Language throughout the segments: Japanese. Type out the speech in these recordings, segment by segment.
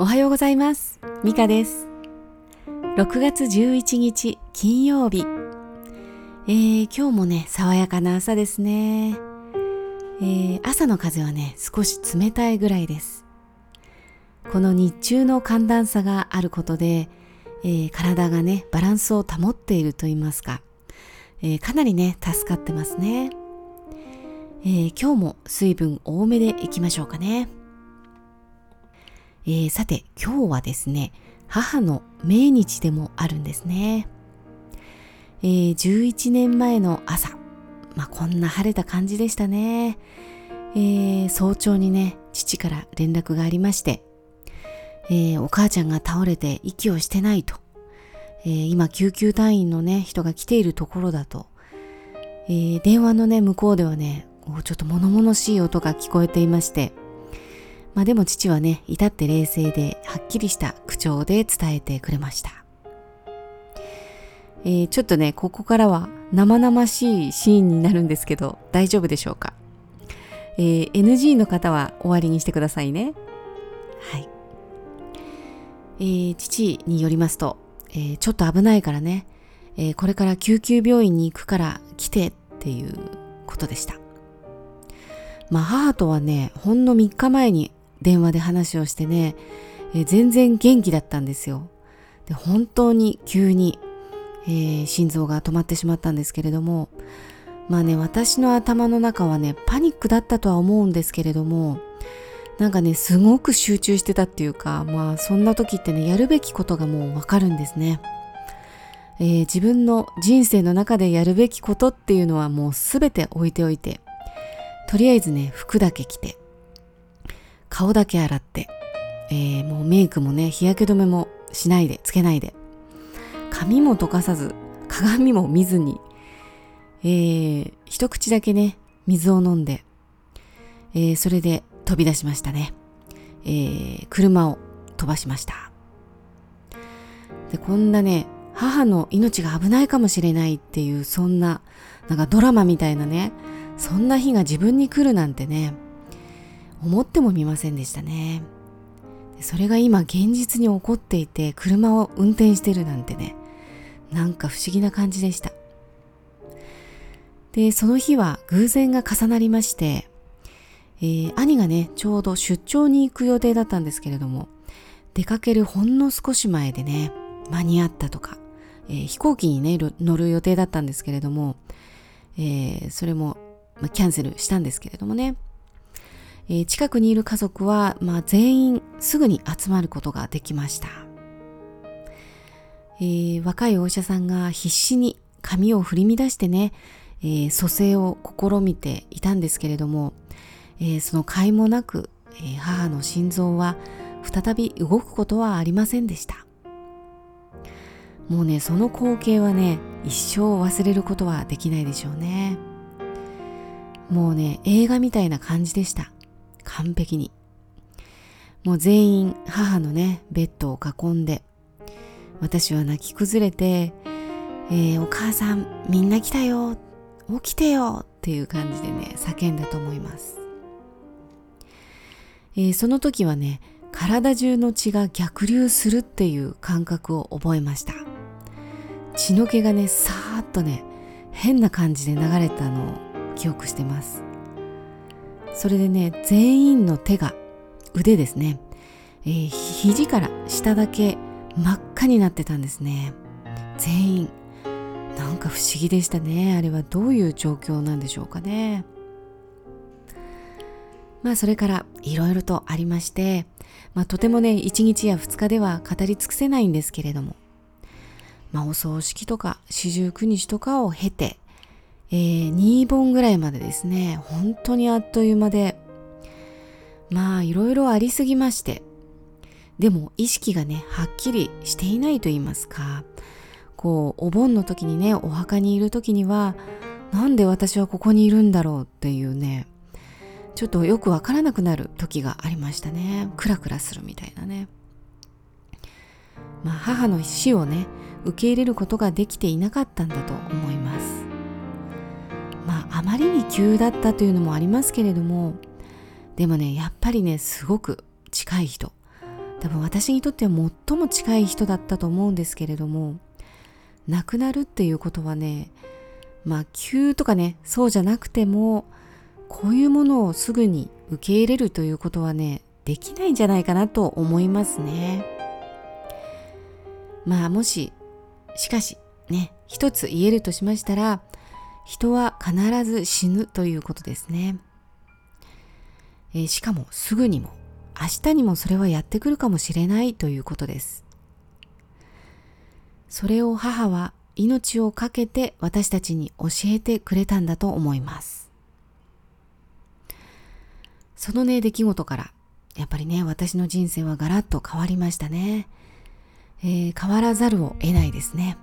おはようございます。ミカです。6月11日金曜日。えー、今日もね、爽やかな朝ですね。えー、朝の風はね、少し冷たいぐらいです。この日中の寒暖差があることで、えー体がね、バランスを保っていると言いますか、えーかなりね、助かってますね。えー今日も水分多めでいきましょうかね。えーさて今日はですね母の命日でもあるんですね、えー11年前の朝。まあこんな晴れた感じでしたね、えー早朝にね父から連絡がありまして、えお母ちゃんが倒れて息をしてないと、え今救急隊員のね人が来ているところだと、え電話のね向こうではねちょっと物々しい音が聞こえていましてまあでも父はね、至って冷静ではっきりした口調で伝えてくれました。えーちょっとね、ここからは生々しいシーンになるんですけど、大丈夫でしょうか、えー ?NG の方は終わりにしてくださいね。はい。えー父によりますと、えーちょっと危ないからね、えーこれから救急病院に行くから来てっていうことでした。まあ母とはね、ほんの3日前に電話で話をしてね、えー全然元気だったんですよ。で本当に急に、えー心臓が止まってしまったんですけれども、まあね、私の頭の中はね、パニックだったとは思うんですけれども、なんかね、すごく集中してたっていうか、まあそんな時ってね、やるべきことがもうわかるんですね。えー自分の人生の中でやるべきことっていうのはもうすべて置いておいて、とりあえずね、服だけ着て、顔だけ洗って、えーもうメイクもね、日焼け止めもしないで、つけないで、髪も溶かさず、鏡も見ずに、えー一口だけね、水を飲んで、えーそれで飛び出しましたね。えー車を飛ばしました。で、こんなね、母の命が危ないかもしれないっていう、そんな、なんかドラマみたいなね、そんな日が自分に来るなんてね、思ってもみませんでしたね。それが今現実に起こっていて、車を運転してるなんてね、なんか不思議な感じでした。で、その日は偶然が重なりまして、えー兄がね、ちょうど出張に行く予定だったんですけれども、出かけるほんの少し前でね、間に合ったとか、えー飛行機にね、乗る予定だったんですけれども、えーそれも、まあキャンセルしたんですけれどもね、えー近くにいる家族は、まあ、全員すぐに集まることができました、えー若いお医者さんが必死に髪を振り乱してね、えー蘇生を試みていたんですけれども、えその甲斐もなく、え母の心臓は再び動くことはありませんでした。もうねその光景はね一生忘れることはできないでしょうね。もうね映画みたいな感じでした。完璧に。もう全員母のねベッドを囲んで私は泣き崩れて、えーお母さんみんな来たよ起きてよっていう感じでね叫んだと思います、えーその時はね体中の血が逆流するっていう感覚を覚えました。血の気がねさーっとね変な感じで流れたのを記憶してます。それでね全員の手が腕ですね、えー肘から下だけ真っ赤になってたんですね。全員。なんか不思議でしたね。あれはどういう状況なんでしょうかね。まあそれからいろいろとありまして、まあ、とてもね1日や2日では語り尽くせないんですけれども、まあ、お葬式とか四十九日とかを経て、えー、2本ぐらいまでですね本当にあっという間でまあいろいろありすぎましてでも意識がねはっきりしていないと言いますかこうお盆の時にねお墓にいる時にはなんで私はここにいるんだろうっていうねちょっとよくわからなくなる時がありましたね。クラクラするみたいなね。まあ母の死をね受け入れることができていなかったんだと思います。あまりに急だったというのもありますけれどもでもねやっぱりねすごく近い人。多分私にとっては最も近い人だったと思うんですけれども亡くなるっていうことはねまあ急とかねそうじゃなくてもこういうものをすぐに受け入れるということはねできないんじゃないかなと思いますね。まあもししかしね一つ言えるとしましたら人は必ず死ぬということですね、えー、しかもすぐにも明日にもそれはやってくるかもしれないということです。それを母は命を懸けて私たちに教えてくれたんだと思います。そのね出来事からやっぱりね私の人生はガラッと変わりましたね、えー、変わらざるを得ないですね。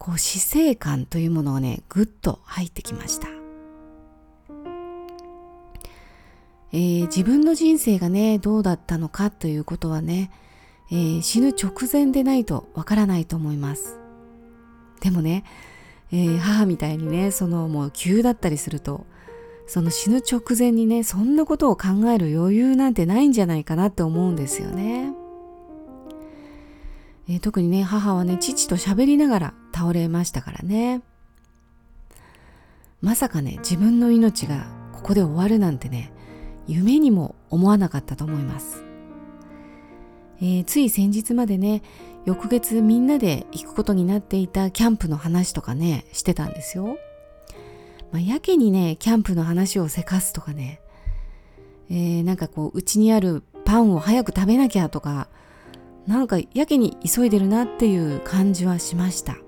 こう死生観というものをねぐっと入ってきました。えー、自分の人生がねどうだったのかということはね、えー、死ぬ直前でないとわからないと思います。でもね、えー、母みたいにねそのもう急だったりするとその死ぬ直前にねそんなことを考える余裕なんてないんじゃないかなって思うんですよね、え特にね母はね父と喋りながら倒れましたからね。まさかね自分の命がここで終わるなんてね夢にも思わなかったと思います、えー、つい先日までね翌月みんなで行くことになっていたキャンプの話とかねしてたんですよ、まあ、やけにねキャンプの話をせかすとかね、えー、なんかこううちにあるパンを早く食べなきゃとかなんかやけに急いでるなっていう感じはしました、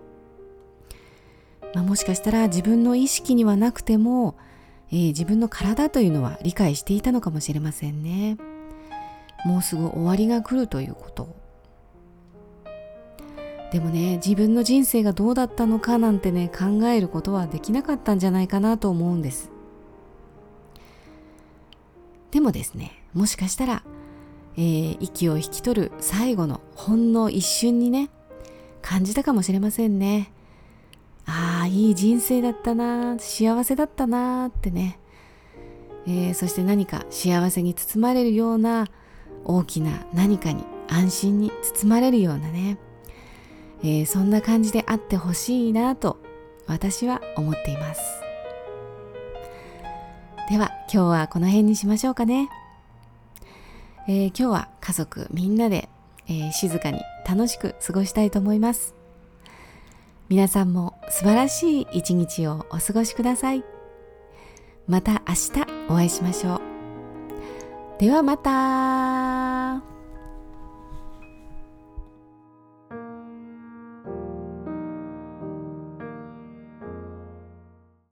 まあ、もしかしたら自分の意識にはなくてもえー、自分の体というのは理解していたのかもしれませんね。もうすぐ終わりが来るということ。でもね自分の人生がどうだったのかなんてね考えることはできなかったんじゃないかなと思うんです。でもですねもしかしたら、えー、息を引き取る最後のほんの一瞬にね感じたかもしれませんね。ああいい人生だったな幸せだったなってね、えー、そして何か幸せに包まれるような大きな何かに安心に包まれるようなね、えー、そんな感じであってほしいなと私は思っています。では今日はこの辺にしましょうかね、えー、今日は家族みんなで、え静かに楽しく過ごしたいと思います皆さんも素晴らしい一日をお過ごしください。また明日お会いしましょう。ではまた